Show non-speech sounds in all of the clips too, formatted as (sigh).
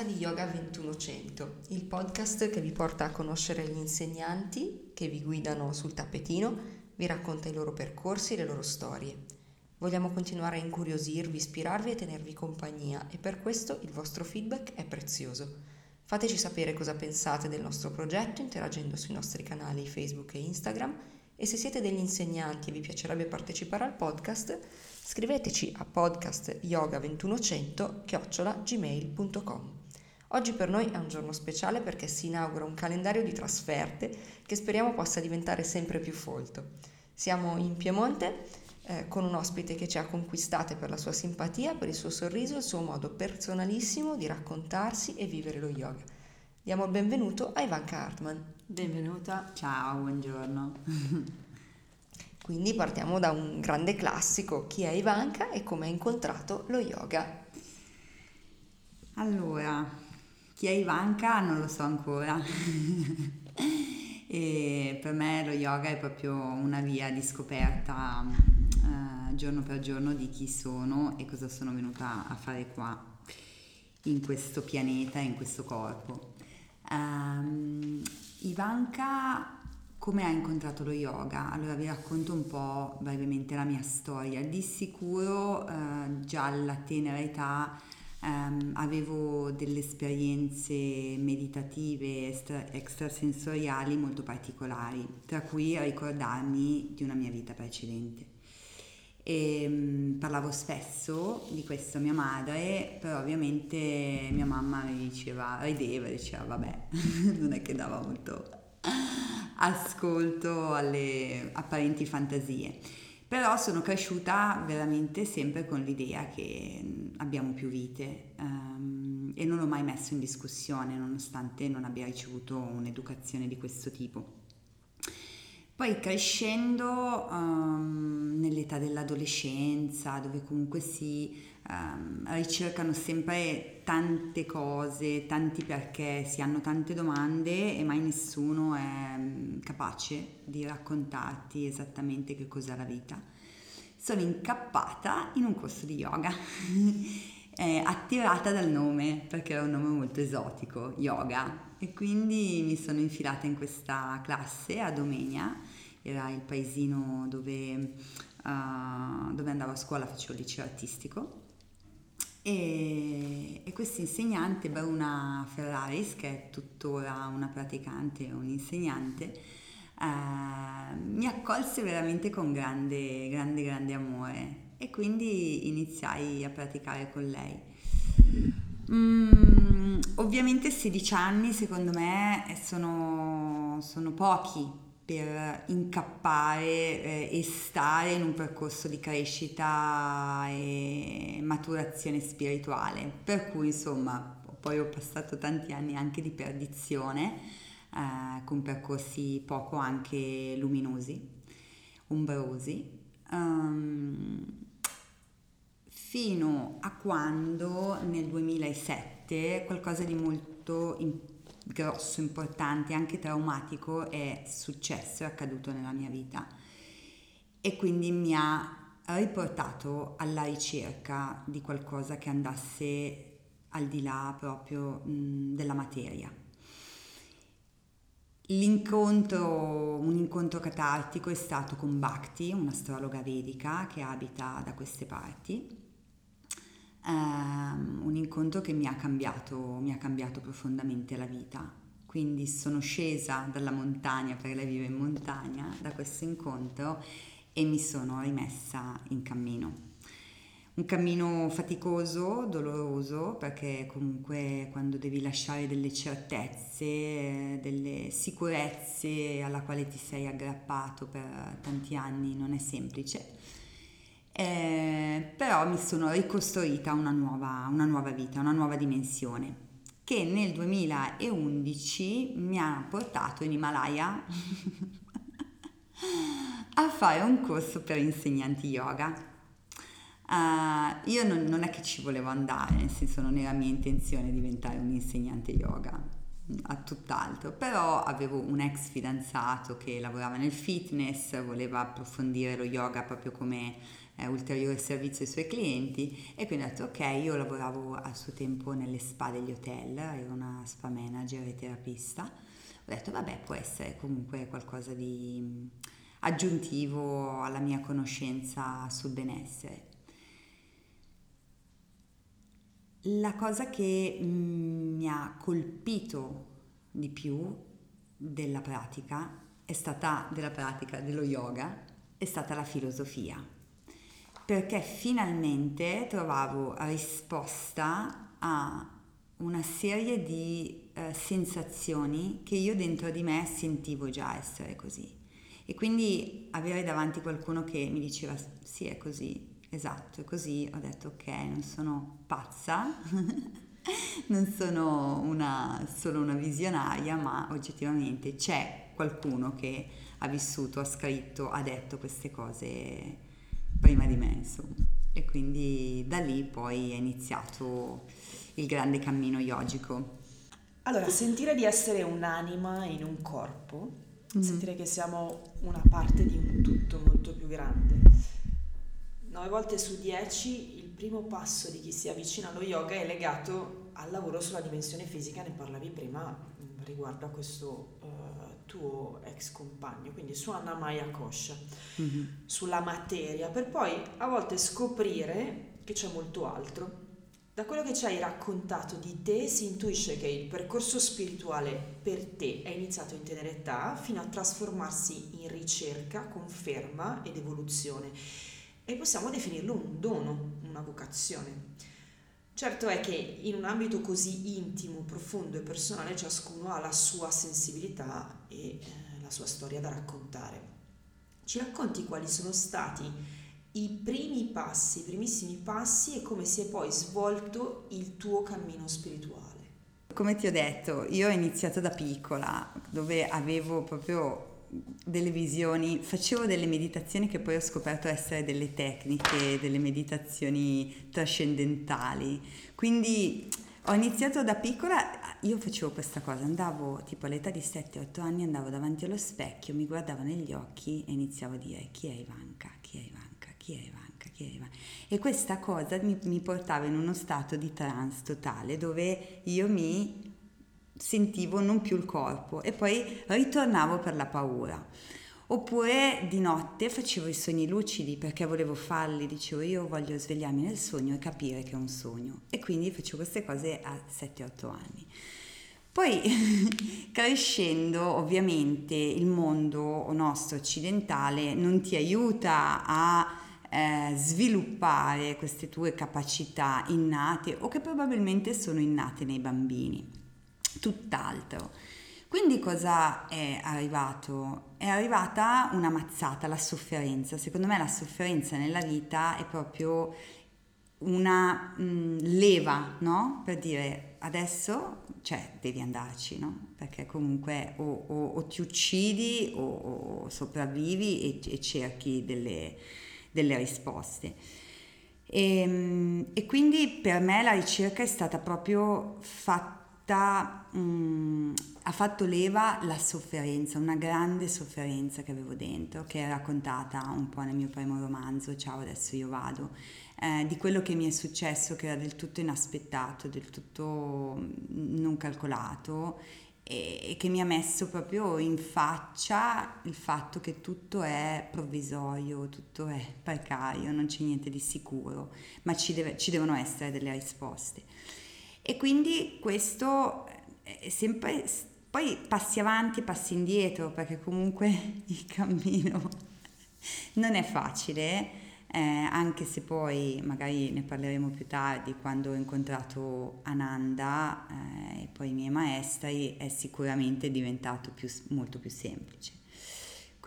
puntata di Yoga 2100, il podcast che vi porta a conoscere gli insegnanti che vi guidano sul tappetino, vi racconta i loro percorsi e le loro storie. Vogliamo continuare a incuriosirvi, ispirarvi e tenervi compagnia e per questo il vostro feedback è prezioso. Fateci sapere cosa pensate del nostro progetto interagendo sui nostri canali Facebook e Instagram e se siete degli insegnanti e vi piacerebbe partecipare al podcast, scriveteci a podcastyoga2100 chiocciolagmail.com. Oggi per noi è un giorno speciale perché si inaugura un calendario di trasferte che speriamo possa diventare sempre più folto. Siamo in Piemonte eh, con un ospite che ci ha conquistate per la sua simpatia, per il suo sorriso e il suo modo personalissimo di raccontarsi e vivere lo yoga. Diamo il benvenuto a Ivanka Hartman. Benvenuta. Ciao, buongiorno. (laughs) Quindi partiamo da un grande classico, chi è Ivanka e come ha incontrato lo yoga. Allora, chi è Ivanka non lo so ancora. (laughs) e per me lo yoga è proprio una via di scoperta eh, giorno per giorno di chi sono e cosa sono venuta a fare qua in questo pianeta, in questo corpo. Um, Ivanka come ha incontrato lo yoga? Allora vi racconto un po' brevemente la mia storia. Di sicuro eh, già alla tenera età ehm, avevo delle esperienze meditative extra, extrasensoriali molto particolari, tra cui ricordarmi di una mia vita precedente. E, mm, parlavo spesso di questo a mia madre, però ovviamente mia mamma mi diceva, rideva, diceva vabbè, (laughs) non è che dava molto ascolto alle apparenti fantasie. Però sono cresciuta veramente sempre con l'idea che abbiamo più vite um, e non l'ho mai messo in discussione nonostante non abbia ricevuto un'educazione di questo tipo. Poi crescendo um, nell'età dell'adolescenza, dove comunque si um, ricercano sempre tante cose, tanti perché, si hanno tante domande e mai nessuno è um, capace di raccontarti esattamente che cos'è la vita. Sono incappata in un corso di yoga. (laughs) eh, attirata dal nome perché era un nome molto esotico, yoga, e quindi mi sono infilata in questa classe a Domenia, era il paesino dove, uh, dove andavo a scuola, facevo liceo artistico e, e questo insegnante, Bruna Ferraris, che è tuttora una praticante e un'insegnante, eh, mi accolse veramente con grande, grande, grande amore e quindi iniziai a praticare con lei. Mm, ovviamente 16 anni secondo me sono, sono pochi per incappare eh, e stare in un percorso di crescita e maturazione spirituale. Per cui insomma poi ho passato tanti anni anche di perdizione eh, con percorsi poco anche luminosi, ombrosi. Um, fino a quando nel 2007 qualcosa di molto importante grosso, importante, anche traumatico è successo, è accaduto nella mia vita e quindi mi ha riportato alla ricerca di qualcosa che andasse al di là proprio mh, della materia. L'incontro, un incontro catartico è stato con Bhakti, un'astrologa vedica che abita da queste parti um, un incontro che mi ha, cambiato, mi ha cambiato profondamente la vita. Quindi sono scesa dalla montagna, perché lei vive in montagna, da questo incontro e mi sono rimessa in cammino. Un cammino faticoso, doloroso, perché comunque quando devi lasciare delle certezze, delle sicurezze alla quale ti sei aggrappato per tanti anni non è semplice eh, però mi sono ricostruita una nuova, una nuova vita, una nuova dimensione che nel 2011 mi ha portato in Himalaya (laughs) a fare un corso per insegnanti yoga. Uh, io non, non, è che ci volevo andare, nel senso non era mia intenzione diventare un insegnante yoga, a tutt'altro, però avevo un ex fidanzato che lavorava nel fitness, voleva approfondire lo yoga proprio come eh, ulteriore servizio ai suoi clienti e quindi ho detto ok, io lavoravo a suo tempo nelle spa degli hotel, ero una spa manager e terapista, ho detto vabbè può essere comunque qualcosa di aggiuntivo alla mia conoscenza sul benessere. La cosa che mi ha colpito di più della pratica è stata della pratica dello yoga è stata la filosofia perché finalmente trovavo risposta a una serie di eh, sensazioni che io dentro di me sentivo già essere così. E quindi avere davanti qualcuno che mi diceva sì è così esatto, e così ho detto ok, non sono pazza, (laughs) non sono una, solo una visionaria, ma oggettivamente c'è qualcuno che ha vissuto, ha scritto, ha detto queste cose prima di me, insomma. E quindi da lì poi è iniziato il grande cammino yogico. Allora, sentire di essere un'anima in un corpo, mm-hmm. sentire che siamo una parte di un tutto molto più grande 9 volte su 10 il primo passo di chi si avvicina allo yoga è legato al lavoro sulla dimensione fisica, ne parlavi prima riguardo a questo tuo ex compagno, quindi su Annamaya Kosha, mm-hmm. sulla materia, per poi a volte scoprire che c'è molto altro. Da quello che ci hai raccontato di te si intuisce che il percorso spirituale per te è iniziato in tenera età fino a trasformarsi in ricerca, conferma ed evoluzione e possiamo definirlo un dono, una vocazione. Certo è che in un ambito così intimo, profondo e personale ciascuno ha la sua sensibilità e eh, la sua storia da raccontare. Ci racconti quali sono stati i primi passi, i primissimi passi e come si è poi svolto il tuo cammino spirituale? Come ti ho detto, io ho iniziato da piccola, dove avevo proprio delle visioni, facevo delle meditazioni che poi ho scoperto essere delle tecniche, delle meditazioni trascendentali. Quindi ho iniziato da piccola, io facevo questa cosa, andavo tipo all'età di 7-8 anni, andavo davanti allo specchio, mi guardavo negli occhi e iniziavo a dire chi è Ivanka, chi è Ivanka, chi è Ivanka, chi è Ivanka. E questa cosa mi, mi portava in uno stato di trance totale dove io mi sentivo non più il corpo e poi ritornavo per la paura. Oppure di notte facevo i sogni lucidi perché volevo farli, dicevo io voglio svegliarmi nel sogno e capire che è un sogno. E quindi facevo queste cose a 7-8 anni. Poi (laughs) crescendo ovviamente il mondo nostro occidentale non ti aiuta a eh, sviluppare queste tue capacità innate o che probabilmente sono innate nei bambini tutt'altro. Quindi cosa è arrivato? È arrivata una mazzata, la sofferenza. Secondo me la sofferenza nella vita è proprio una mh, mm, leva, no? Per dire adesso, cioè, devi andarci, no? Perché comunque o, o, o ti uccidi o, o sopravvivi e, e cerchi delle, delle risposte. E, ehm, e, quindi per me la ricerca è stata proprio fatta realtà mh, mm, ha fatto leva la sofferenza, una grande sofferenza che avevo dentro, che è raccontata un po' nel mio primo romanzo, Ciao adesso io vado, eh, di quello che mi è successo che era del tutto inaspettato, del tutto mm, non calcolato e, e che mi ha messo proprio in faccia il fatto che tutto è provvisorio, tutto è precario, non c'è niente di sicuro, ma ci, deve, ci devono essere delle risposte. E quindi questo è sempre, poi passi avanti, passi indietro, perché comunque (laughs) il cammino non è facile, eh, anche se poi magari ne parleremo più tardi quando ho incontrato Ananda eh, e poi i miei maestri, è sicuramente diventato più, molto più semplice.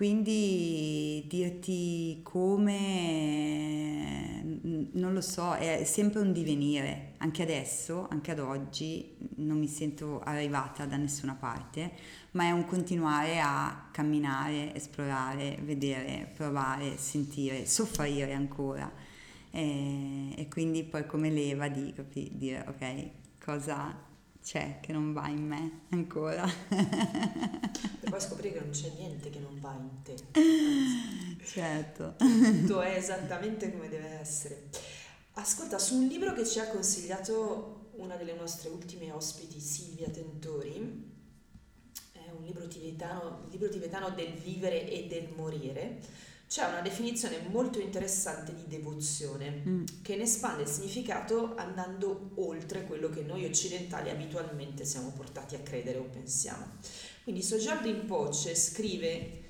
Quindi dirti come, non lo so, è sempre un divenire. Anche adesso, anche ad oggi, non mi sento arrivata da nessuna parte, ma è un continuare a camminare, esplorare, vedere, provare, sentire, soffrire ancora. E, e quindi poi come leva di, di dire, ok, cosa c'è che non va in me ancora. per poi scoprire che non c'è niente che non va in te. certo. Tutto è esattamente come deve essere. Ascolta, su un libro che ci ha consigliato una delle nostre ultime ospiti, Silvia Tentori, è un libro tibetano, il libro tibetano del vivere e del morire, c'è una definizione molto interessante di devozione mm. che ne espande il significato andando oltre quello che noi occidentali abitualmente siamo portati a credere o pensiamo. Quindi Sogyal Rinpoche scrive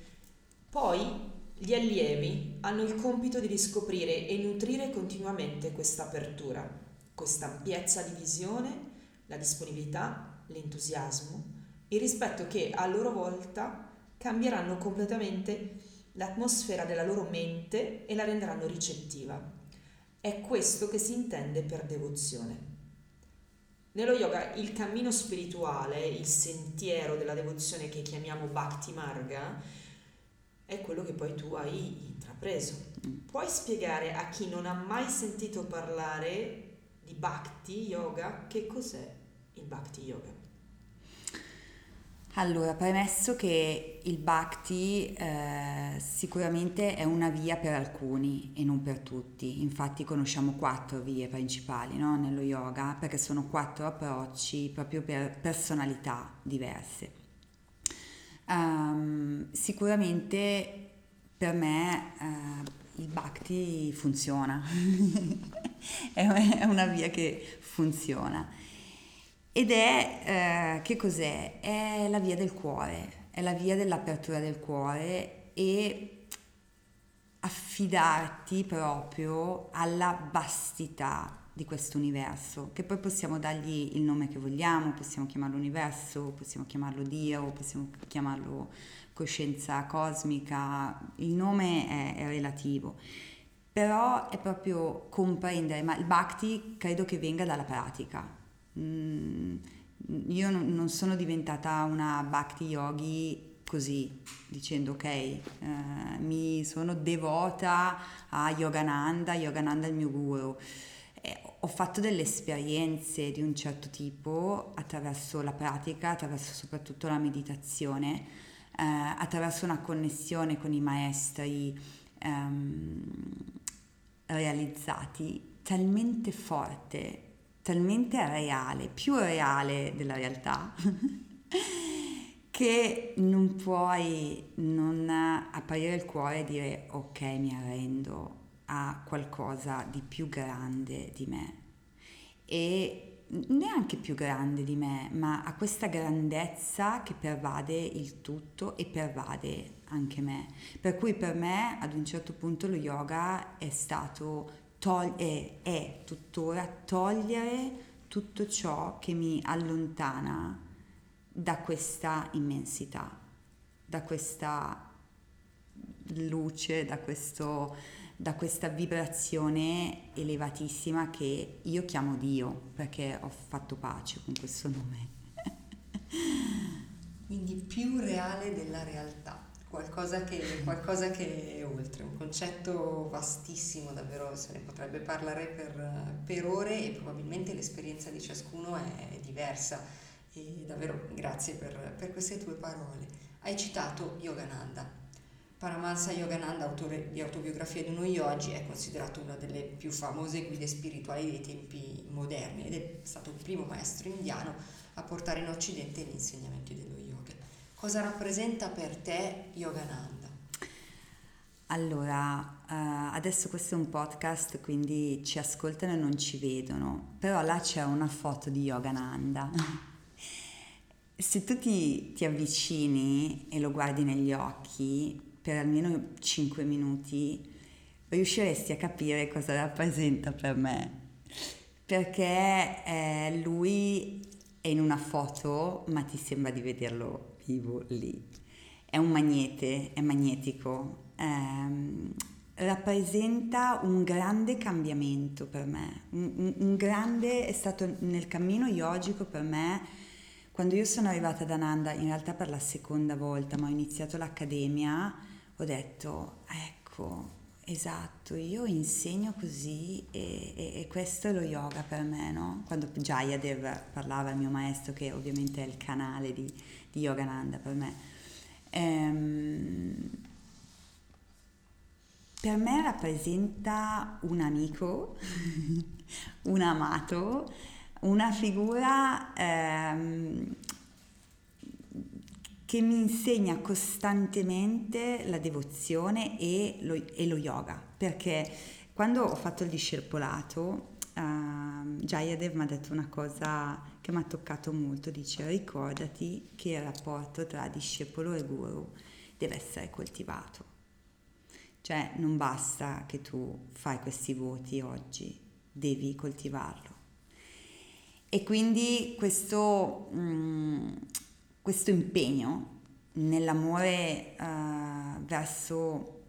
poi gli allievi hanno il compito di riscoprire e nutrire continuamente questa apertura, questa ampiezza di visione, la disponibilità, l'entusiasmo, il rispetto che a loro volta cambieranno completamente l'atmosfera della loro mente e la renderanno ricettiva. È questo che si intende per devozione. Nello yoga il cammino spirituale, il sentiero della devozione che chiamiamo Bhakti Marga, è quello che poi tu hai intrapreso. Puoi spiegare a chi non ha mai sentito parlare di Bhakti Yoga che cos'è il Bhakti Yoga? Allora, premesso che il bhakti eh, sicuramente è una via per alcuni e non per tutti, infatti conosciamo quattro vie principali no? nello yoga perché sono quattro approcci proprio per personalità diverse. Um, sicuramente per me uh, il bhakti funziona, (laughs) è una via che funziona ed è, eh, che cos'è? È la via del cuore, è la via dell'apertura del cuore e affidarti proprio alla vastità di questo universo, che poi possiamo dargli il nome che vogliamo, possiamo chiamarlo universo, possiamo chiamarlo Dio, possiamo chiamarlo coscienza cosmica, il nome è, è relativo, però è proprio comprendere, ma il bhakti credo che venga dalla pratica, Mm, io non sono diventata una bhakti yogi così, dicendo ok, eh, mi sono devota a Yogananda, Yogananda è il mio guru. Eh, ho fatto delle esperienze di un certo tipo attraverso la pratica, attraverso soprattutto la meditazione, eh, attraverso una connessione con i maestri ehm, realizzati talmente forte talmente reale, più reale della realtà, (laughs) che non puoi non aprire il cuore e dire ok mi arrendo a qualcosa di più grande di me e neanche più grande di me, ma a questa grandezza che pervade il tutto e pervade anche me. Per cui per me ad un certo punto lo yoga è stato tog- è, è tuttora togliere tutto ciò che mi allontana da questa immensità, da questa luce, da, questo, da questa vibrazione elevatissima che io chiamo Dio, perché ho fatto pace con questo nome. (laughs) Quindi più reale della realtà qualcosa che, qualcosa che è oltre, un concetto vastissimo, davvero se ne potrebbe parlare per, per ore e probabilmente l'esperienza di ciascuno è diversa e davvero grazie per, per queste tue parole. Hai citato Yogananda. Paramahansa Yogananda, autore di Autobiografia di uno yogi, è considerato una delle più famose guide spirituali dei tempi moderni ed è stato il primo maestro indiano a portare in Occidente gli insegnamenti dello Cosa rappresenta per te Yogananda? Allora, uh, adesso questo è un podcast, quindi ci ascoltano e non ci vedono, però là c'è una foto di Yogananda. (laughs) Se tu ti, ti avvicini e lo guardi negli occhi per almeno 5 minuti, riusciresti a capire cosa rappresenta per me. Perché eh, lui è in una foto, ma ti sembra di vederlo vivo lì. È un magnete, è magnetico, ehm, rappresenta un grande cambiamento per me, un, un, grande, è stato nel cammino yogico per me, quando io sono arrivata ad Ananda, in realtà per la seconda volta, ma ho iniziato l'accademia, ho detto, ecco, Esatto, io insegno così e, e, e, questo è lo yoga per me, no? Quando Jayadev parlava, il mio maestro, che ovviamente è il canale di, di Yogananda per me, ehm, per me rappresenta un amico, (laughs) un amato, una figura ehm, che mi insegna costantemente la devozione e lo, e lo yoga, perché quando ho fatto il discepolato, uh, Jayadev mi ha detto una cosa che mi ha toccato molto, dice ricordati che il rapporto tra discepolo e guru deve essere coltivato. Cioè non basta che tu fai questi voti oggi, devi coltivarlo. E quindi questo... Mm, questo impegno nell'amore uh, verso,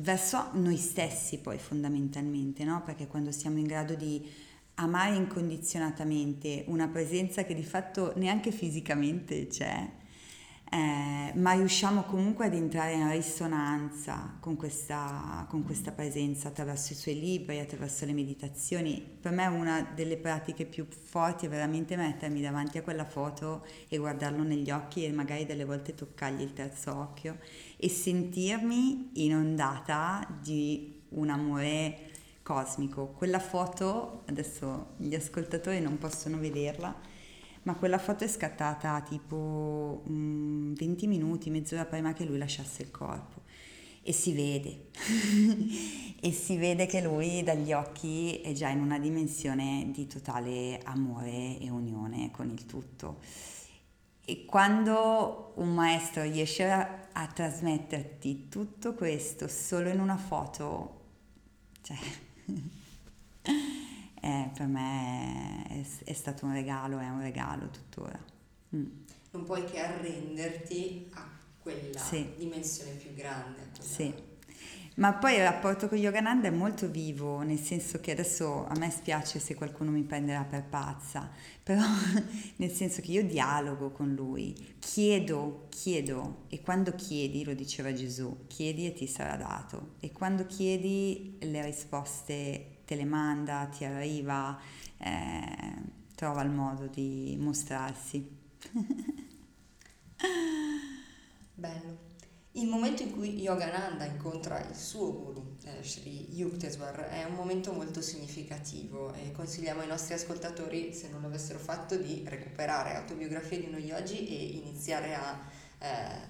verso, noi stessi poi fondamentalmente, no? perché quando siamo in grado di amare incondizionatamente una presenza che di fatto neanche fisicamente c'è, eh, ma riusciamo comunque ad entrare in risonanza con questa, con questa presenza attraverso i suoi libri, attraverso le meditazioni. Per me una delle pratiche più forti è veramente mettermi davanti a quella foto e guardarlo negli occhi e magari delle volte toccargli il terzo occhio e sentirmi inondata di un amore cosmico. Quella foto, adesso gli ascoltatori non possono vederla, ma quella foto è scattata tipo um, 20 minuti, mezz'ora prima che lui lasciasse il corpo. E si vede. (laughs) E si vede che lui dagli occhi è già in una dimensione di totale amore e unione con il tutto. E quando un maestro riesce a, a trasmetterti tutto questo solo in una foto cioè (laughs) eh, per me è, è, stato un regalo, è un regalo tuttora. Mm. Non puoi che arrenderti a quella sì. dimensione più grande. Sì. Ma poi il rapporto con Yogananda è molto vivo, nel senso che adesso a me spiace se qualcuno mi prenderà per pazza, (laughs) però nel senso che io dialogo con lui, chiedo, chiedo e quando chiedi, lo diceva Gesù, chiedi e ti sarà dato e quando chiedi le risposte te le manda, ti arriva, eh, trova il modo di mostrarsi. (laughs) Bello. Il momento in cui Yogananda incontra il suo guru, eh, Sri Yukteswar, è un momento molto significativo e consigliamo ai nostri ascoltatori, se non l'avessero fatto, di recuperare autobiografie di uno yogi e iniziare a, eh,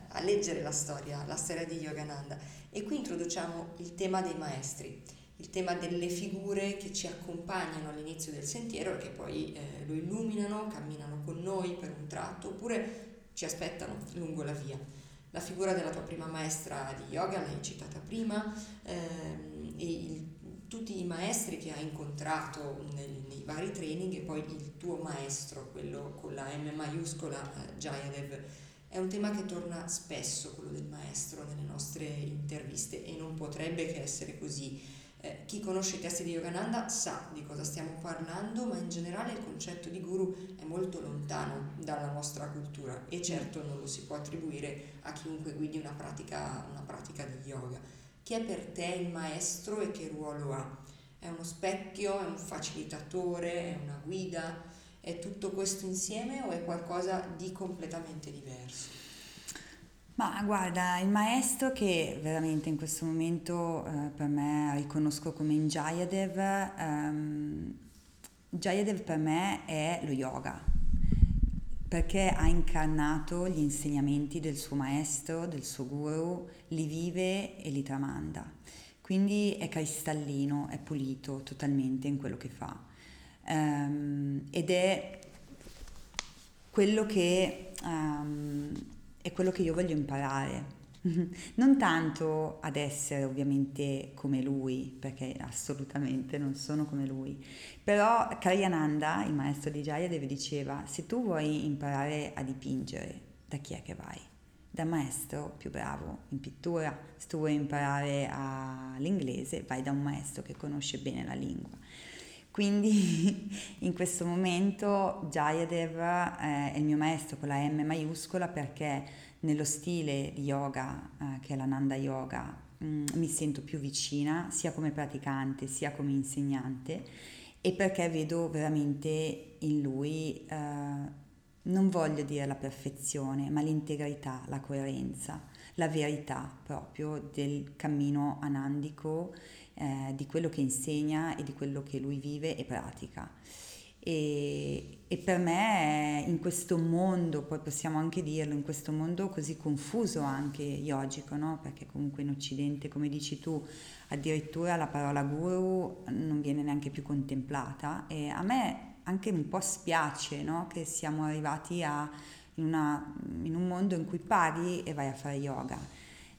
a leggere la storia, la storia di Yogananda. E qui introduciamo il tema dei maestri il tema delle figure che ci accompagnano all'inizio del sentiero e che poi eh, lo illuminano, camminano con noi per un tratto oppure ci aspettano lungo la via. La figura della tua prima maestra di yoga l'hai citata prima ehm, e il, tutti i maestri che hai incontrato nei, nei, vari training e poi il tuo maestro, quello con la M maiuscola, eh, Jayadev, è un tema che torna spesso, quello del maestro, nelle nostre interviste e non potrebbe che essere così eh, chi conosce i testi di Yogananda sa di cosa stiamo parlando, ma in generale il concetto di guru è molto lontano dalla nostra cultura e certo non lo si può attribuire a chiunque guidi una pratica, una pratica di yoga. Chi è per te il maestro e che ruolo ha? È uno specchio, è un facilitatore, è una guida? È tutto questo insieme o è qualcosa di completamente diverso? Ma guarda, il maestro che veramente in questo momento eh, per me riconosco come in Jayadev, ehm, Jayadev per me è lo yoga, perché ha incarnato gli insegnamenti del suo maestro, del suo guru, li vive e li tramanda. Quindi è cristallino, è pulito totalmente in quello che fa. Um, ed è quello che um, è quello che io voglio imparare. (laughs) Non tanto ad essere ovviamente come lui, perché assolutamente non sono come lui, però Karyananda, il maestro di Jayadev, diceva se tu vuoi imparare a dipingere, da chi è che vai? Da maestro più bravo in pittura, se tu vuoi imparare l'inglese vai da un maestro che conosce bene la lingua. Quindi (laughs) in questo momento Jayadev eh, è il mio maestro con la M maiuscola perché nello stile di yoga, eh, che è l'Ananda Yoga, mh, mm, mi sento più vicina sia come praticante sia come insegnante e perché vedo veramente in lui, eh, non voglio dire la perfezione, ma l'integrità, la coerenza, la verità proprio del cammino anandico, eh, di quello che insegna e di quello che lui vive e pratica. E, e, per me in questo mondo, poi possiamo anche dirlo, in questo mondo così confuso anche yogico, no? perché comunque in Occidente, come dici tu, addirittura la parola guru non viene neanche più contemplata e a me anche un po' spiace no? che siamo arrivati a, in, una, in un mondo in cui paghi e vai a fare yoga.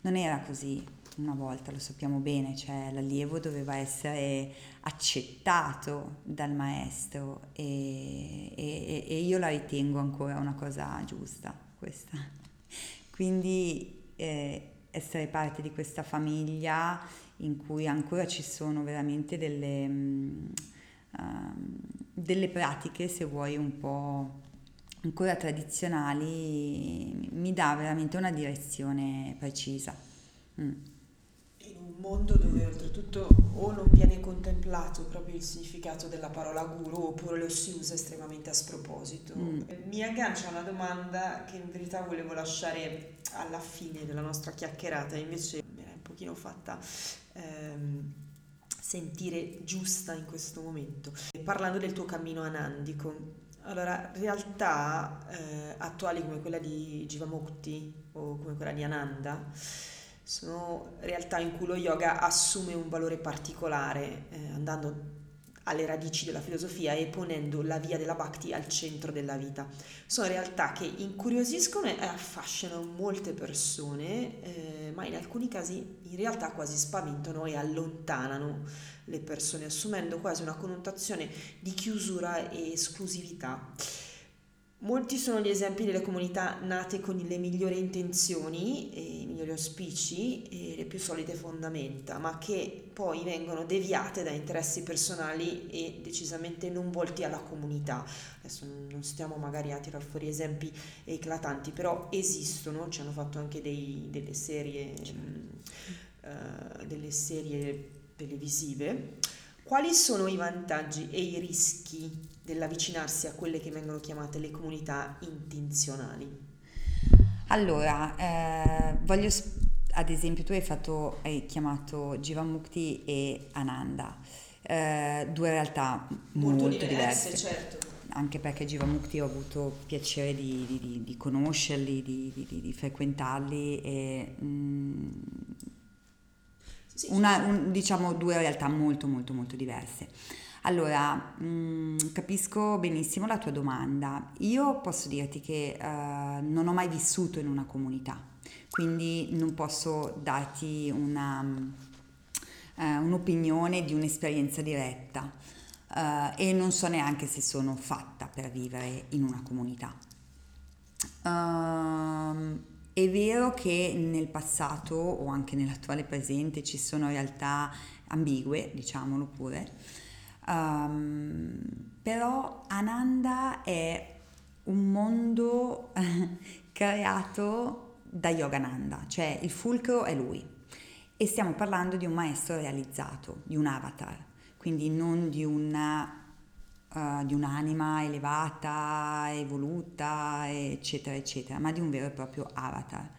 Non era così, una volta, lo sappiamo bene, cioè l'allievo doveva essere accettato dal maestro e, e, e io la ritengo ancora una cosa giusta questa. (laughs) Quindi eh, essere parte di questa famiglia in cui ancora ci sono veramente delle, um, delle pratiche, se vuoi, un po' ancora tradizionali, mi dà veramente una direzione precisa. Mm un mondo dove oltretutto o non viene contemplato proprio il significato della parola guru oppure lo si usa estremamente a sproposito. Mm. Mi aggancia a una domanda che in verità volevo lasciare alla fine della nostra chiacchierata, invece me l'hai un pochino fatta ehm, sentire giusta in questo momento. Parlando del tuo cammino anandico, allora, realtà eh, attuali come quella di Jivamukti o come quella di Ananda, sono realtà in cui lo yoga assume un valore particolare, eh, andando alle radici della filosofia e ponendo la via della bhakti al centro della vita. Sono realtà che incuriosiscono e affascinano molte persone, eh, ma in alcuni casi in realtà quasi spaventano e allontanano le persone, assumendo quasi una connotazione di chiusura e esclusività. Molti sono gli esempi delle comunità nate con le migliori intenzioni, i migliori auspici e le più solide fondamenta, ma che poi vengono deviate da interessi personali e decisamente non volti alla comunità. Adesso non stiamo magari a tirar fuori esempi eclatanti, però esistono, ci hanno fatto anche dei, delle serie, uh, delle serie televisive. Quali sono i vantaggi e i rischi dell'avvicinarsi a quelle che vengono chiamate le comunità intenzionali? Allora, eh, voglio, ad esempio, tu hai, fatto, hai chiamato Jivamukti e Ananda, eh, due realtà molto, molto diverse, diverse. Certo. Anche perché Jivamukti ho avuto piacere di, di, di, di conoscerli, di, frequentarli e mh, mm, sì, una, un, diciamo due realtà molto molto molto diverse. Allora, mh, mm, capisco benissimo la tua domanda. Io posso dirti che uh, non ho mai vissuto in una comunità, quindi non posso darti una, uh, un'opinione di un'esperienza diretta uh, e non so neanche se sono fatta per vivere in una comunità. Uh, è vero che nel passato o anche nell'attuale presente ci sono realtà ambigue, diciamolo pure, Um, però Ananda è un mondo (laughs) creato da Yogananda, cioè il fulcro è lui. E stiamo parlando di un maestro realizzato, di un avatar, quindi non di una Uh, di un'anima elevata, evoluta, eccetera, eccetera, ma di un vero e proprio avatar.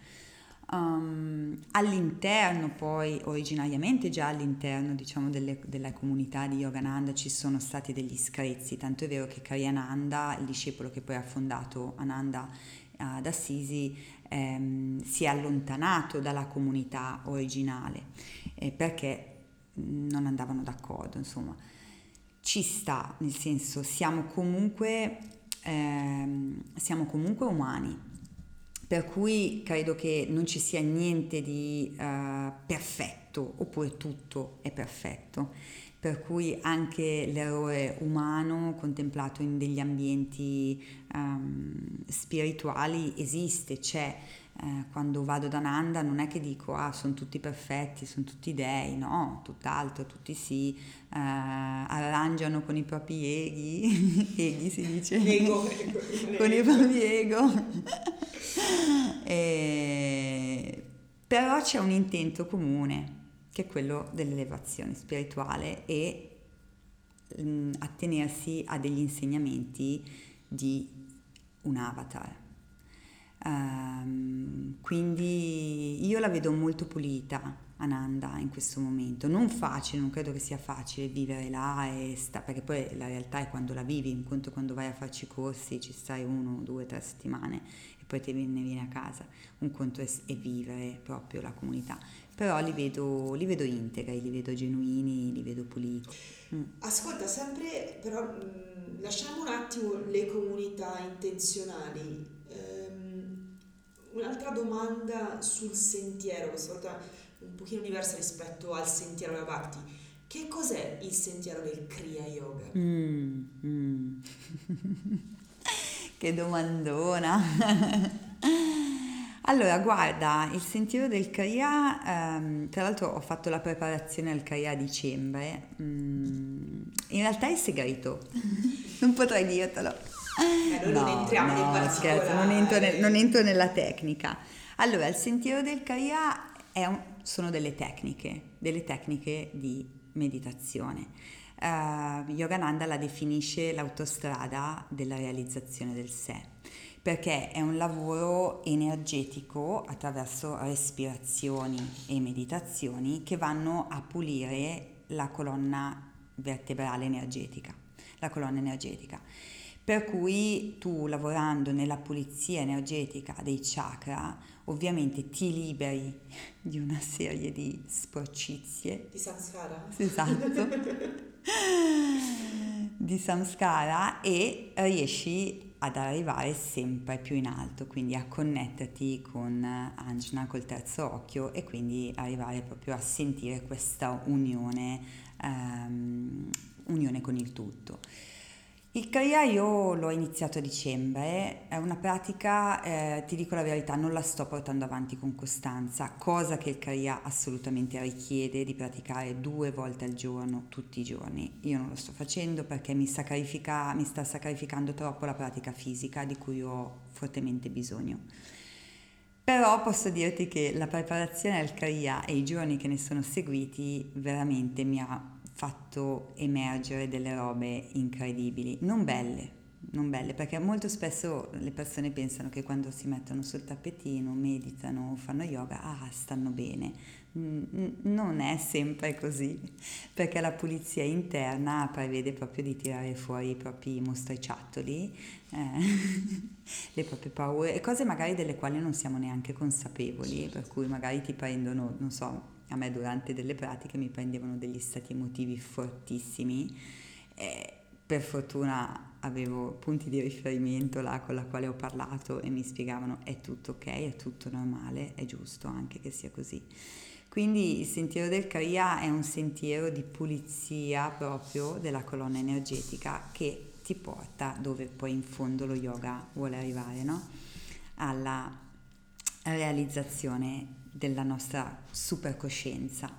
Um, all'interno poi, originariamente già all'interno diciamo delle, della comunità di Yogananda ci sono stati degli screzi, tanto è vero che Karyananda, il discepolo che poi ha fondato Ananda ad Assisi, ehm, si è allontanato dalla comunità originale eh, perché non andavano d'accordo, insomma. Ci sta, nel senso siamo comunque, ehm, siamo comunque umani, per cui credo che non ci sia niente di uh, perfetto, oppure tutto è perfetto. Per cui anche l'errore umano contemplato in degli ambienti um, spirituali esiste, c'è. Eh, quando vado da Nanda non è che dico ah sono tutti perfetti, sono tutti dei, no, tutt'altro, tutti si eh, arrangiano con i propri eghi, (laughs) eghi si dice, ego, ego, (laughs) con i propri ego. E, però c'è un intento comune, che è quello dell'elevazione spirituale e mh, mm, attenersi a degli insegnamenti di un avatar. Um, quindi io la vedo molto pulita, Ananda in questo momento. Non facile, non credo che sia facile vivere là sta, perché poi la realtà è quando la vivi, in conto quando vai a farci corsi ci stai uno, due, tre settimane e poi te ne vieni a casa. Un conto è, è vivere proprio la comunità. Però li vedo, li vedo integri, li vedo genuini, li vedo puliti. Mm. Ascolta, sempre però mm, lasciamo un attimo le comunità intenzionali. Un'altra domanda sul sentiero, questa volta un pochino diversa rispetto al sentiero della Bhakti. Che cos'è il sentiero del Kriya Yoga? Mm, mm. (laughs) che domandona! (laughs) allora, guarda, il sentiero del Kriya, ehm, tra l'altro ho fatto la preparazione al Kriya a dicembre, mm, in realtà è segreto, (laughs) non potrei dirtelo. Eh, no, non entriamo no, nel scherzo, non entro, nel, non entro nella tecnica. Allora, il sentiero del un, sono delle tecniche, delle tecniche di meditazione. Uh, Yogananda la definisce l'autostrada della realizzazione del sé, perché è un lavoro energetico attraverso respirazioni e meditazioni che vanno a pulire la colonna vertebrale energetica, la colonna energetica. Per cui tu lavorando nella pulizia energetica dei chakra ovviamente ti liberi (laughs) di una serie di sporcizie. Di samskara. (laughs) Esatto. di samskara e riesci ad arrivare sempre più in alto, quindi a connetterti con Anjna col terzo occhio e quindi arrivare proprio a sentire questa unione, um, unione con il tutto. Il Kriya io l'ho iniziato a dicembre, è una pratica, eh, ti dico la verità, non la sto portando avanti con costanza, cosa che il Kriya assolutamente richiede di praticare due volte al giorno, tutti i giorni. Io non lo sto facendo perché mi, sacrifica, mi sta sacrificando troppo la pratica fisica di cui ho fortemente bisogno. Però posso dirti che la preparazione al Kriya e i giorni che ne sono seguiti veramente mi ha fatto emergere delle robe incredibili, non belle, non belle, perché molto spesso le persone pensano che quando si mettono sul tappetino, meditano, fanno yoga, ah, stanno bene. Non è sempre così, perché la pulizia interna prevede proprio di tirare fuori i propri mostriciattoli, eh, (laughs) le proprie paure e cose magari delle quali non siamo neanche consapevoli, per cui magari ti prendono, non so, a me durante delle pratiche mi prendevano degli stati emotivi fortissimi e per fortuna avevo punti di riferimento là con la quale ho parlato e mi spiegavano è tutto ok, è tutto normale, è giusto anche che sia così. Quindi il sentiero del Kriya è un sentiero di pulizia proprio della colonna energetica che ti porta dove poi in fondo lo yoga vuole arrivare, no? alla realizzazione della nostra supercoscienza,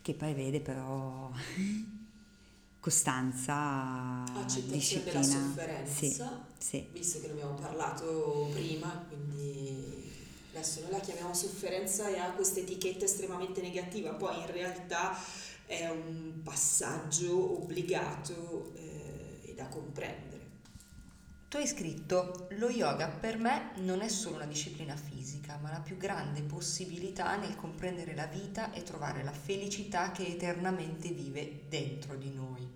che prevede però (laughs) costanza, accettazione disciplina. della sofferenza, sì, sì. visto che ne abbiamo parlato prima, quindi adesso noi la chiamiamo sofferenza e ha questa etichetta estremamente negativa, poi in realtà è un passaggio obbligato eh, e da comprendere. Tu hai scritto, lo yoga per me non è solo una disciplina fisica, ma la più grande possibilità nel comprendere la vita e trovare la felicità che eternamente vive dentro di noi.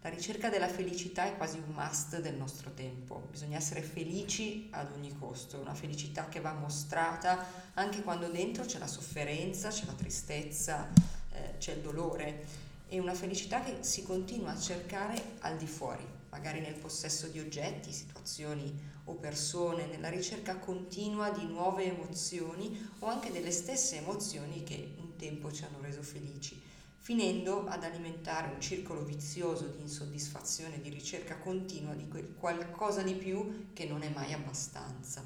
La ricerca della felicità è quasi un must del nostro tempo, bisogna essere felici ad ogni costo, una felicità che va mostrata anche quando dentro c'è la sofferenza, c'è la tristezza, eh, c'è il dolore. E una felicità che si continua a cercare al di fuori magari nel possesso di oggetti, situazioni o persone, nella ricerca continua di nuove emozioni o anche delle stesse emozioni che un tempo ci hanno reso felici, finendo ad alimentare un circolo vizioso di insoddisfazione, di ricerca continua di quel qualcosa di più che non è mai abbastanza.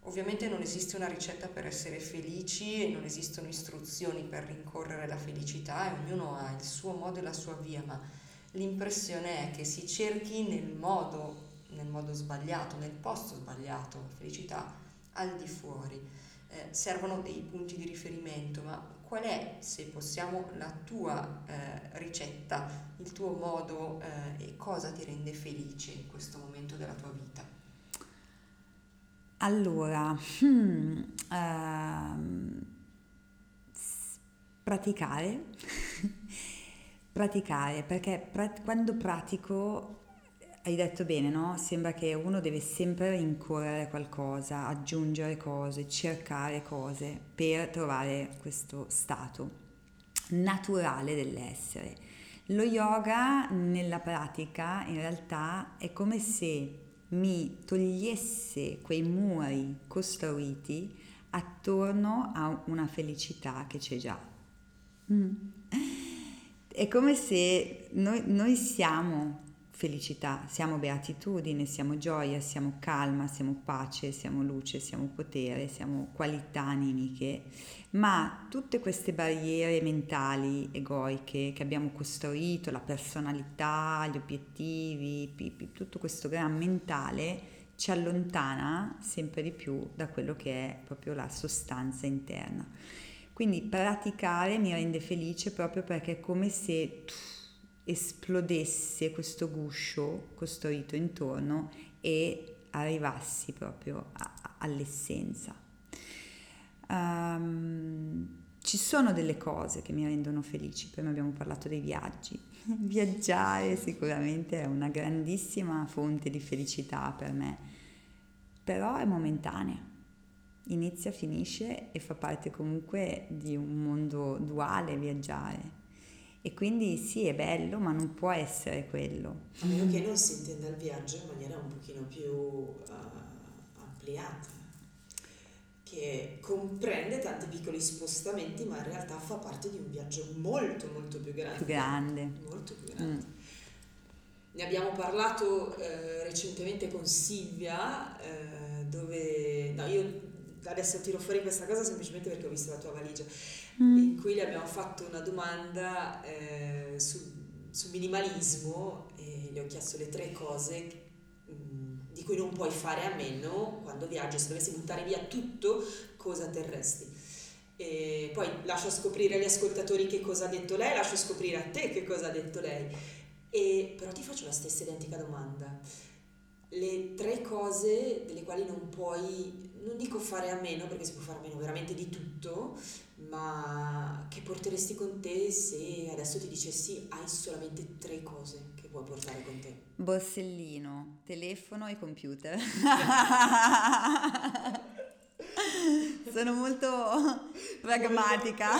Ovviamente non esiste una ricetta per essere felici e non esistono istruzioni per rincorrere la felicità e ognuno ha il suo modo e la sua via, ma l'impressione è che si cerchi nel modo, nel modo sbagliato, nel posto sbagliato, la felicità al di fuori. Eh, servono dei punti di riferimento, ma qual è, se possiamo, la tua eh, ricetta, il tuo modo eh, e cosa ti rende felice in questo momento della tua vita? Allora, hmm, uh, praticare, (laughs) praticare, perché prat- quando pratico hai detto bene, no? Sembra che uno deve sempre rincorrere qualcosa, aggiungere cose, cercare cose per trovare questo stato naturale dell'essere. Lo yoga nella pratica in realtà è come se mi togliesse quei muri costruiti attorno a una felicità che c'è già. Mm. È come se noi, noi siamo felicità, siamo beatitudine, siamo gioia, siamo calma, siamo pace, siamo luce, siamo potere, siamo qualità animiche, ma tutte queste barriere mentali, egoiche che abbiamo costruito, la personalità, gli obiettivi, tutto questo gran mentale ci allontana sempre di più da quello che è proprio la sostanza interna. Quindi praticare mi rende felice proprio perché è come se esplodesse questo guscio costruito intorno e arrivassi proprio a, all'essenza. Um, ci sono delle cose che mi rendono felici, prima abbiamo parlato dei viaggi. (laughs) Viaggiare sicuramente è una grandissima fonte di felicità per me, però è momentanea, inizia, finisce e fa parte comunque di un mondo duale viaggiare e quindi sì, è bello, ma non può essere quello. A meno che non si intenda il viaggio in maniera un pochino più uh, ampliata, che comprende tanti piccoli spostamenti, ma in realtà fa parte di un viaggio molto, molto più grande. Più grande. Molto più grande. Mm. Ne abbiamo parlato eh, recentemente con Silvia, eh, dove no, io adesso tiro fuori questa cosa semplicemente perché ho visto la tua valigia mm. in cui le abbiamo fatto una domanda eh, sul, sul, minimalismo e gli ho chiesto le tre cose mh, mm, di cui non puoi fare a meno quando viaggi, se dovessi buttare via tutto, cosa terresti? E poi lascio scoprire agli ascoltatori che cosa ha detto lei, lascio scoprire a te che cosa ha detto lei. E, però ti faccio la stessa identica domanda. Le tre cose delle quali non puoi, non dico fare a meno perché si può fare a meno veramente di tutto, ma che porteresti con te se adesso ti dicessi hai solamente tre cose che puoi portare con te? Borsellino, telefono e computer. (laughs) Sono molto pragmatica.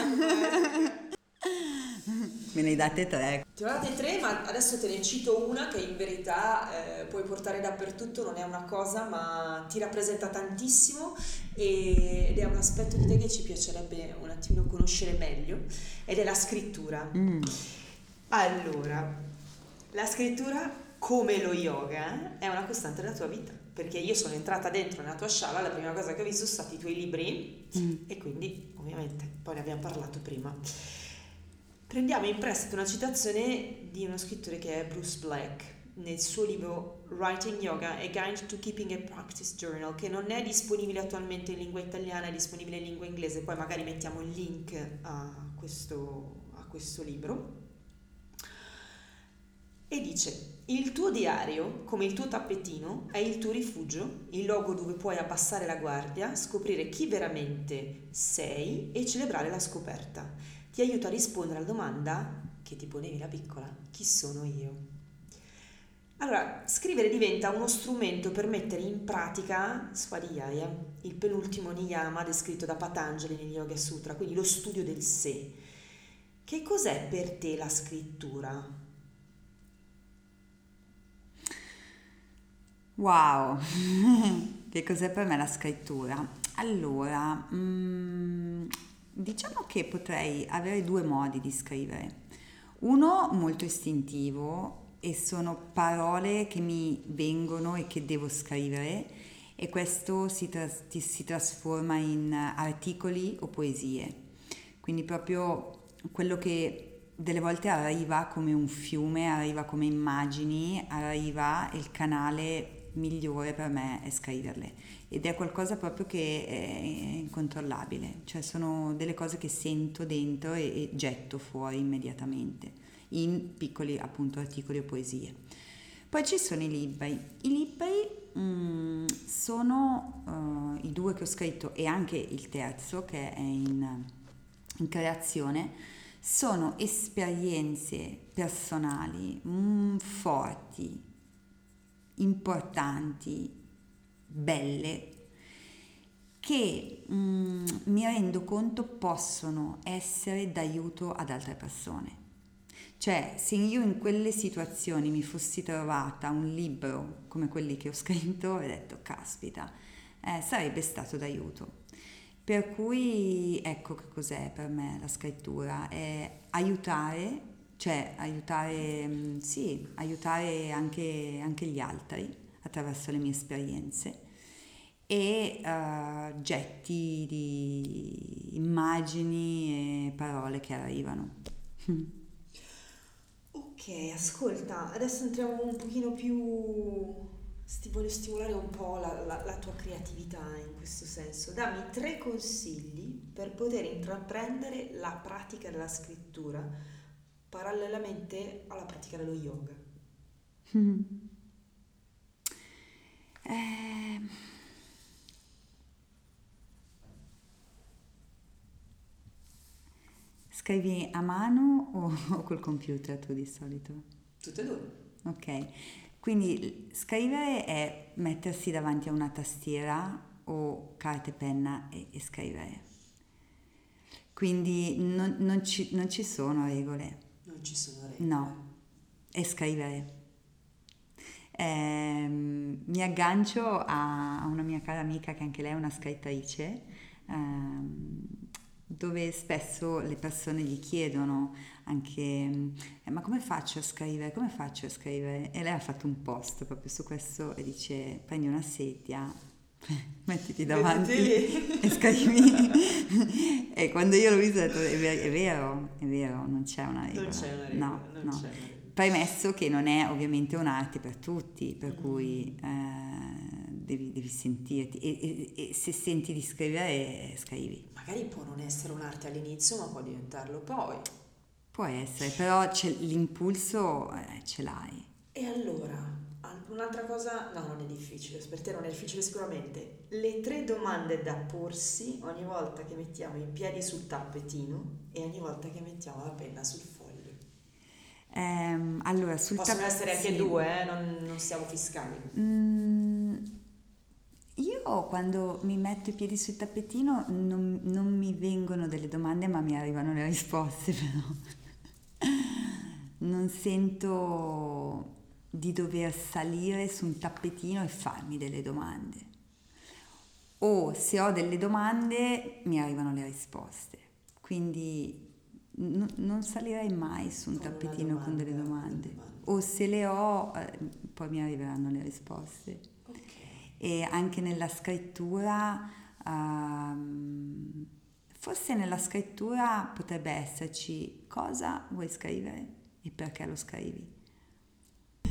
Me ne date tre. Ti ho date tre, ma adesso te ne cito una che in verità eh, puoi portare dappertutto, non è una cosa, ma ti rappresenta tantissimo ed è un aspetto di te che ci piacerebbe un attimino conoscere meglio, ed è la scrittura. Mm. Allora, la scrittura, come lo yoga, è una costante della tua vita perché io sono entrata dentro nella tua sciala, la prima cosa che ho visto sono stati i tuoi libri mm. e quindi ovviamente poi ne abbiamo parlato prima. Prendiamo in prestito una citazione di uno scrittore che è Bruce Black nel suo libro Writing Yoga, A Guide to Keeping a Practice Journal, che non è disponibile attualmente in lingua italiana, è disponibile in lingua inglese, poi magari mettiamo il link a questo, a questo libro. E dice, il tuo diario, come il tuo tappetino, è il tuo rifugio, il luogo dove puoi abbassare la guardia, scoprire chi veramente sei e celebrare la scoperta ti aiuta a rispondere alla domanda che ti ponevi da piccola, chi sono io? Allora, scrivere diventa uno strumento per mettere in pratica Swadhyaya, il penultimo niyama descritto da Patanjali negli Yoga Sutra, quindi lo studio del sé. Che cos'è per te la scrittura? Wow, (laughs) che cos'è per me la scrittura? Allora, mm, Diciamo che potrei avere due modi di scrivere. Uno molto istintivo e sono parole che mi vengono e che devo scrivere e questo si, tras- si trasforma in articoli o poesie. Quindi proprio quello che delle volte arriva come un fiume, arriva come immagini, arriva il canale migliore per me è scriverle ed è qualcosa proprio che è incontrollabile, cioè sono delle cose che sento dentro e, e getto fuori immediatamente in piccoli appunto articoli o poesie. Poi ci sono i libri. I libri mm, sono uh, i due che ho scritto e anche il terzo che è in, in creazione, sono esperienze personali mm, forti, importanti, belle, che mm, mi rendo conto possono essere d'aiuto ad altre persone. Cioè, se io in quelle situazioni mi fossi trovata un libro come quelli che ho scritto, avrei detto, caspita, eh, sarebbe stato d'aiuto. Per cui ecco che cos'è per me la scrittura, è aiutare, cioè aiutare, mm, sì, aiutare anche, anche gli altri attraverso le mie esperienze e uh, getti di immagini e parole che arrivano. (laughs) Ok, ascolta, adesso entriamo un pochino più... Ti voglio stimolare un po' la, la, la tua creatività in questo senso. Dammi tre consigli per poter intraprendere la pratica della scrittura parallelamente alla pratica dello yoga. Mm. Eh... Scrivi a mano o, o col computer tu di solito? Tutte e due. Ok, quindi scrivere è mettersi davanti a una tastiera o carta e penna e, e scrivere. Quindi non, non, ci, non, ci, sono regole. Ci sono regole. No, è scrivere. Eh, mi aggancio a, una mia cara amica che anche lei è una scrittrice. Eh, dove spesso le persone gli chiedono anche eh, ma come faccio a scrivere, come faccio a scrivere? E lei ha fatto un post proprio su questo e dice prendi una sedia, (laughs) mettiti davanti (laughs) e scrivi. (laughs) e quando io l'ho visto ho detto è vero, è vero, è vero non c'è una regola. Non c'è una regola. No, no. Premesso che non è ovviamente un'arte per tutti, per cui eh, devi, devi, sentirti e, e, e se senti di scrivere scrivi magari può non essere un'arte all'inizio, ma può diventarlo poi. Può essere, però l'impulso eh, ce l'hai. E allora, un'altra cosa, no, non è difficile, per te non è difficile sicuramente. Le tre domande da porsi ogni volta che mettiamo i piedi sul tappetino e ogni volta che mettiamo la penna sul foglio. Ehm, allora, sul Possono tapp- essere anche due, eh? non, non siamo fiscali. Mm, io quando mi metto i piedi sul tappetino non, non mi vengono delle domande ma mi arrivano le risposte (laughs) però. Non sento di dover salire su un tappetino e farmi delle domande. O se ho delle domande mi arrivano le risposte. Quindi n- non salirei mai su un con tappetino domanda, con delle domande. domande. O se le ho, eh, poi mi arriveranno le risposte e anche nella scrittura, um, forse nella scrittura potrebbe esserci cosa vuoi scrivere e perché lo scrivi.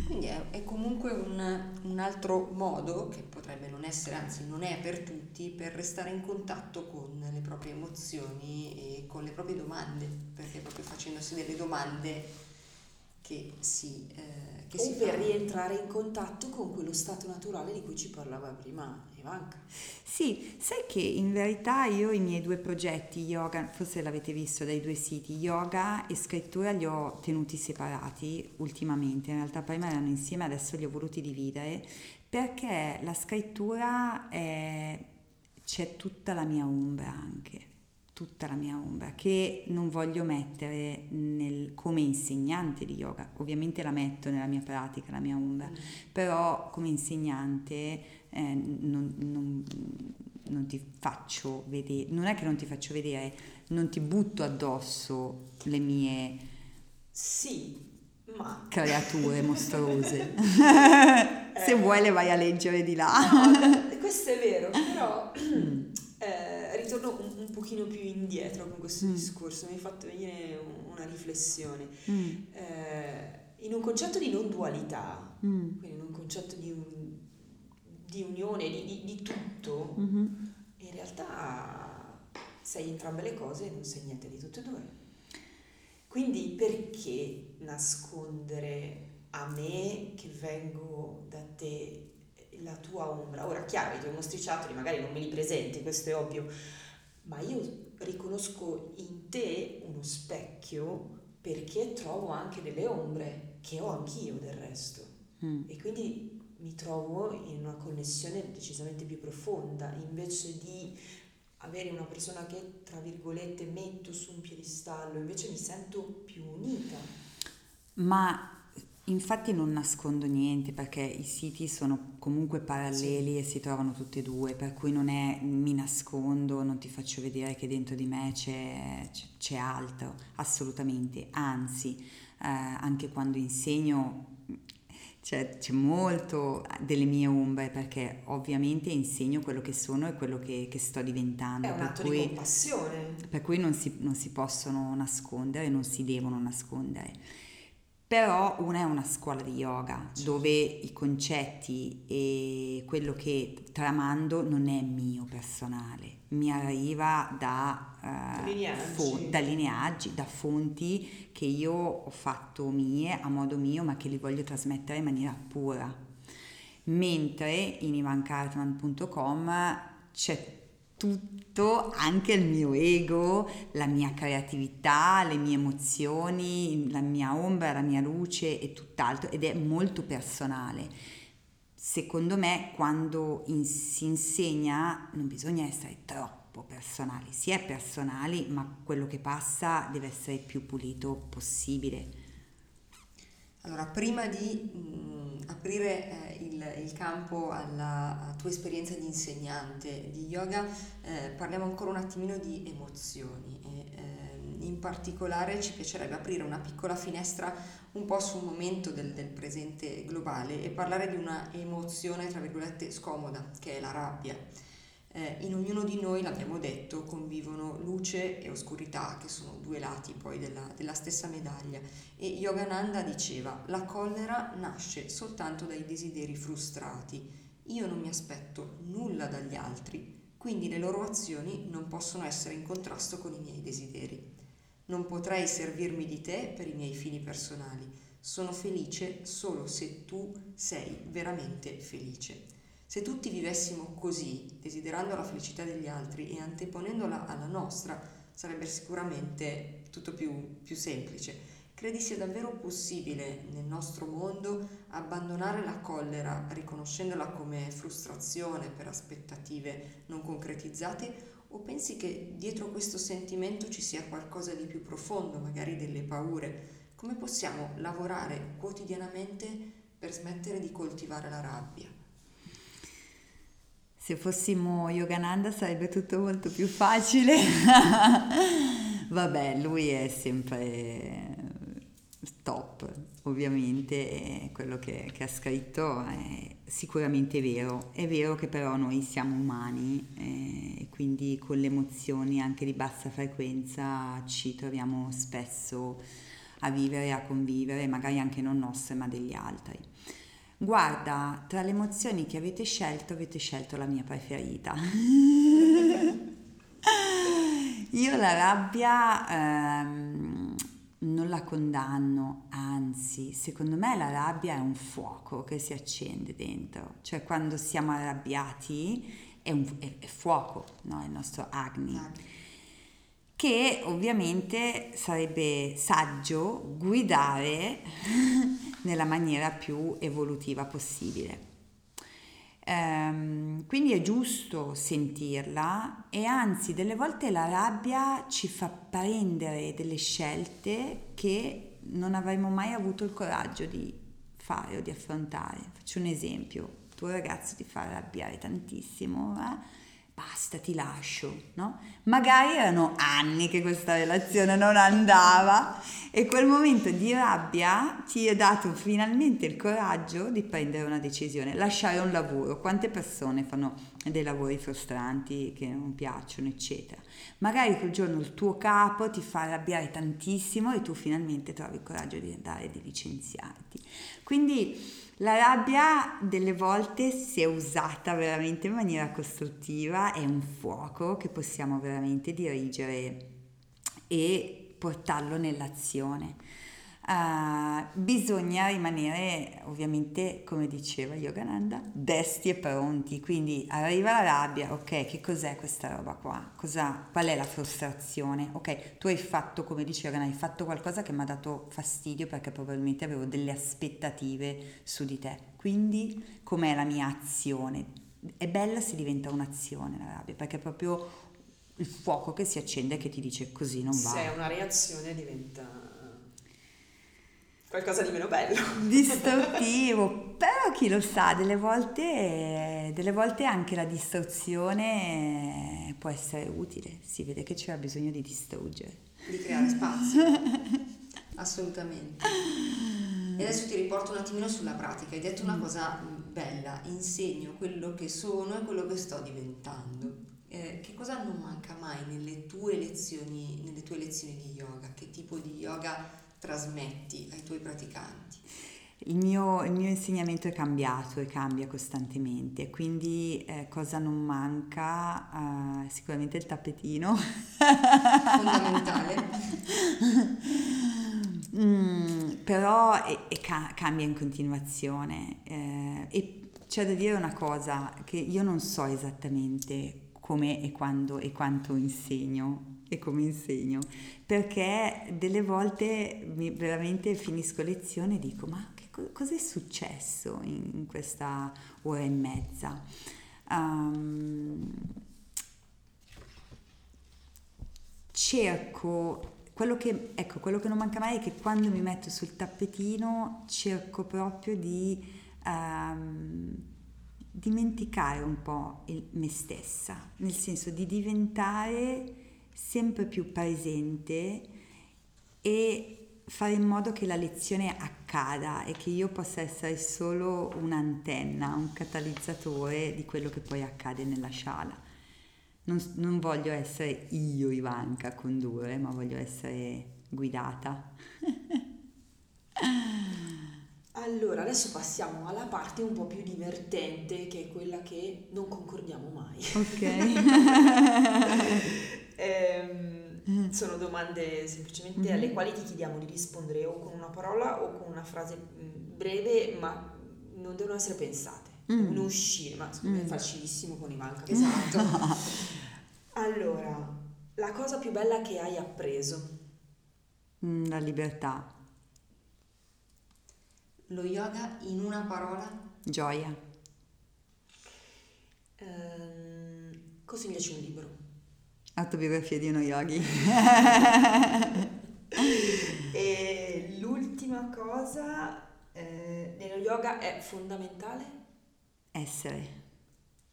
Quindi è, è comunque un, un, altro modo, che potrebbe non essere, anzi non è per tutti, per restare in contatto con le proprie emozioni e con le proprie domande, perché proprio facendosi delle domande che si, eh, che o si per fa. rientrare in contatto con quello stato naturale di cui ci parlava prima Ivanka. Sì, sai che in verità io i miei due progetti, yoga, forse l'avete visto dai due siti, yoga e scrittura li ho tenuti separati ultimamente, in realtà prima erano insieme, adesso li ho voluti dividere perché la scrittura è, c'è tutta la mia ombra anche tutta la mia ombra che non voglio mettere nel, come insegnante di yoga. Ovviamente la metto nella mia pratica, la mia ombra, mm. però come insegnante eh, non, non, non, ti faccio vedere, non è che non ti faccio vedere, non ti butto addosso le mie sì, ma... creature (laughs) mostruose. Se eh. vuoi le vai a leggere di là. No, questo è vero, però... (clears throat) Eh, ritorno un, un, pochino più indietro con questo mm. discorso, mi hai fatto venire una riflessione. Mm. Eh, in un concetto di non dualità, mm. quindi in un concetto di un, di unione, di, di, di tutto, mm-hmm. in realtà sei entrambe le cose e non sei niente di tutte e due. Quindi perché nascondere a me che vengo da te la tua ombra? Ora, chiaro, i tuoi mostriciattoli magari non me li presenti, questo è ovvio, ma io riconosco in te uno specchio perché trovo anche delle ombre che ho anch'io del resto. Mm. E quindi mi trovo in una connessione decisamente più profonda, invece di avere una persona che, tra virgolette, metto su un piedistallo, invece mi sento più unita. Ma infatti non nascondo niente perché i siti sono comunque paralleli sì. e si trovano tutti e due, per cui non è mi nascondo, non ti faccio vedere che dentro di me c'è, c'è altro, assolutamente, anzi, eh, anche quando insegno c'è, c'è, molto delle mie ombre perché ovviamente insegno quello che sono e quello che, che sto diventando. È un atto cui, di compassione. Per cui non si, non si possono nascondere, non si devono nascondere. Però una è una scuola di yoga dove i concetti e quello che tramando non è mio personale, mi arriva da, uh, lineaggi. Fo- da lineaggi, da fonti che io ho fatto mie a modo mio ma che li voglio trasmettere in maniera pura. Mentre in ivancartman.com c'è tutto, anche il mio ego, la mia creatività, le mie emozioni, la mia ombra, la mia luce e tutt'altro ed è molto personale. Secondo me quando in, si insegna non bisogna essere troppo personali, si è personali ma quello che passa deve essere il più pulito possibile. Allora, prima di mh, mm, aprire eh, il, il, campo alla tua esperienza di insegnante di yoga, eh, parliamo ancora un attimino di emozioni e eh, in particolare ci piacerebbe aprire una piccola finestra un po' sul momento del, del presente globale e parlare di una emozione, tra virgolette, scomoda, che è la rabbia. Eh, in ognuno di noi, l'abbiamo detto, convivono luce e oscurità, che sono due lati poi della, della stessa medaglia. E Yogananda diceva, la collera nasce soltanto dai desideri frustrati. Io non mi aspetto nulla dagli altri, quindi le loro azioni non possono essere in contrasto con i miei desideri. Non potrei servirmi di te per i miei fini personali. Sono felice solo se tu sei veramente felice. Se tutti vivessimo così, desiderando la felicità degli altri e anteponendola alla nostra, sarebbe sicuramente tutto più, più semplice. Credi sia davvero possibile nel nostro mondo abbandonare la collera riconoscendola come frustrazione per aspettative non concretizzate o pensi che dietro questo sentimento ci sia qualcosa di più profondo, magari delle paure? Come possiamo lavorare quotidianamente per smettere di coltivare la rabbia? Se fossimo Yogananda sarebbe tutto molto più facile. (laughs) Vabbè, lui è sempre top, ovviamente quello che, che, ha scritto è sicuramente vero. È vero che però noi siamo umani eh, e quindi con le emozioni anche di bassa frequenza ci troviamo spesso a vivere, a convivere, magari anche non nostre ma degli altri. Guarda, tra le emozioni che avete scelto, avete scelto la mia preferita. (laughs) Io la rabbia ehm, non la condanno, anzi, secondo me la rabbia è un fuoco che si accende dentro, cioè quando siamo arrabbiati è, un, è, è fuoco, no? il nostro Agni. Che ovviamente sarebbe saggio guidare nella maniera più evolutiva possibile. Ehm, quindi è giusto sentirla e anzi delle volte la rabbia ci fa prendere delle scelte che non avremmo mai avuto il coraggio di fare o di affrontare. Faccio un esempio, tuo ragazzo ti fa arrabbiare tantissimo, eh? Basta, ti lascio, no? Magari erano anni che questa relazione non andava e quel momento di rabbia ti è dato finalmente il coraggio di prendere una decisione, lasciare un lavoro. Quante persone fanno dei lavori frustranti che non piacciono, eccetera. Magari quel giorno il tuo capo ti fa arrabbiare tantissimo e tu finalmente trovi il coraggio di andare e di licenziarti. Quindi la rabbia delle volte, se usata veramente in maniera costruttiva, è un fuoco che possiamo veramente dirigere e portarlo nell'azione. Uh, bisogna rimanere ovviamente come diceva Yogananda desti e pronti. Quindi arriva la rabbia ok che cos'è questa roba qua? Cosa, qual è la frustrazione? Ok tu hai fatto come dice Yogananda hai fatto qualcosa che mi ha dato fastidio perché probabilmente avevo delle aspettative su di te. Quindi com'è la mia azione? È bella se diventa un'azione la rabbia perché è proprio il fuoco che si accende e che ti dice così non va se è una reazione diventa qualcosa di meno bello. (laughs) Distruttivo, però chi lo sa, delle volte, delle volte anche la distruzione può essere utile, si vede che c'era bisogno di distruggere. Di creare spazio, (laughs) assolutamente. E adesso ti riporto un attimino sulla pratica, hai detto una mm. cosa bella, insegno quello che sono e quello che sto diventando. Eh, che cosa non manca mai nelle tue lezioni, nelle tue lezioni di yoga? Che tipo di yoga trasmetti ai tuoi praticanti? Il mio, il mio, insegnamento è cambiato e cambia costantemente, quindi eh, cosa non manca? Uh, sicuramente il tappetino. Fondamentale. (laughs) mm, però e, e ca- cambia in continuazione. Eh, e c'è da dire una cosa, che io non so esattamente come e quando e quanto insegno e come insegno, perché delle volte veramente finisco lezione e dico ma che co- cosa è successo in, questa ora e mezza? Um, cerco quello che, ecco, quello che non manca mai è che quando mi metto sul tappetino cerco proprio di um, dimenticare un po' il, me stessa, nel senso di diventare sempre più presente e fare in modo che la lezione accada e che io possa essere solo un'antenna, un catalizzatore di quello che poi accade nella sala. Non, non voglio essere io Ivanka a condurre, ma voglio essere guidata. (laughs) Allora, adesso passiamo alla parte un po' più divertente, che è quella che non concordiamo mai. Ok. (laughs) ehm, sono domande semplicemente mm-hmm. alle quali ti chiediamo di rispondere o con una parola o con una frase mm, breve, ma non devono essere pensate, mm. devono uscire, ma mm. è facilissimo con Ivanka. Esatto. (laughs) allora, la cosa più bella che hai appreso? Mm, la libertà. Lo yoga in una parola? Gioia. Ehm, consigliaci un libro. Autobiografia di uno yogi. e l'ultima cosa eh, nello yoga è fondamentale? Essere.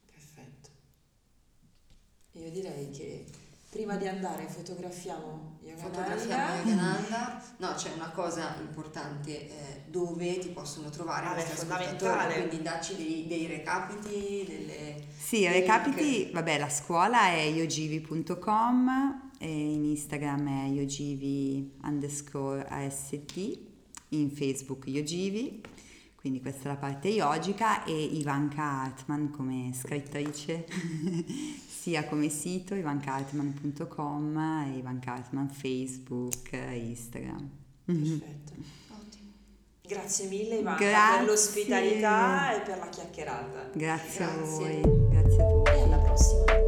Perfetto. Io direi che prima di andare fotografiamo Yogananda. Fotografiamo Yogananda. No, c'è una cosa importante, eh, dove ti possono trovare ah, questi ascoltatori, quindi dacci dei, dei recapiti, delle... Sì, recapiti, vabbè, la scuola è yogivi.com e in Instagram è yogivi underscore AST, in Facebook yogivi, quindi questa è la parte yogica e Ivanka Hartman come scrittrice (laughs) sia come sito ivankartman.com e Ivanka Hartman Facebook, Instagram. Perfetto. Ottimo. Grazie mille Ivanka Grazie. per l'ospitalità e per la chiacchierata. Grazie, Grazie. a voi. Grazie a tutti. E alla prossima.